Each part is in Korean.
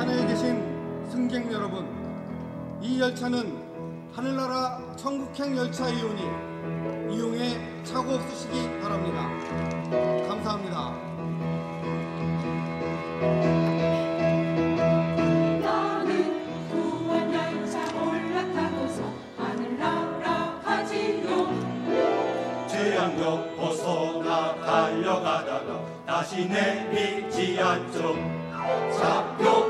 차내에 계신 승객 여러분, 이 열차는 하늘나라 천국행 열차 이오니 이용에 차고 없으시기 바랍니다. 감사합니다. 나는 구원 열차 올라타고서 하늘나라 가지요 태양역 벗어나 달려가다가 다시 내리지 않도록 잡표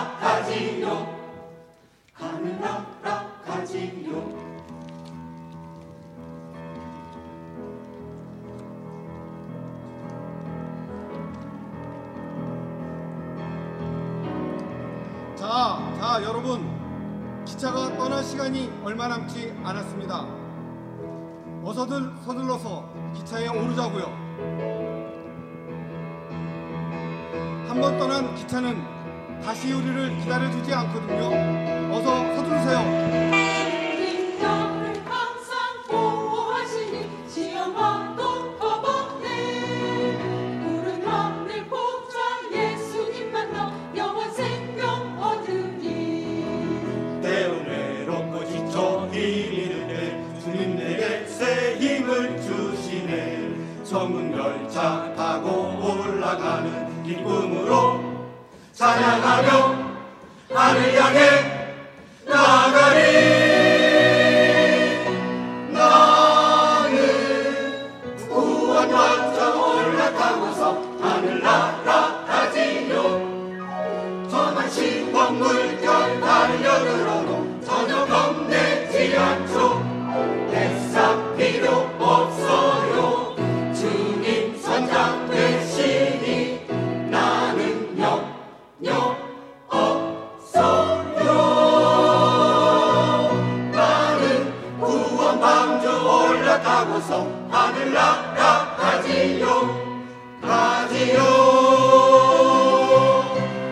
자, 자, 여러분. 기차가 떠날 시간이 얼마 남지 않았습니다. 어서들 서둘러서 기차에 오르자고요. 한 번 떠난 기차는 다시 우리를 기다려주지 않거든요. 어서 서두르세요. 천국 열차 타고 올라가는 기쁨으로 찬양하며 하늘 향해 없어요 나는 구원 방주 올라타고서 하늘나라 가지요 가지요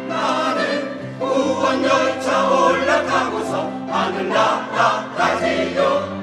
나는 구원 열차 올라타고서 하늘나라 가지요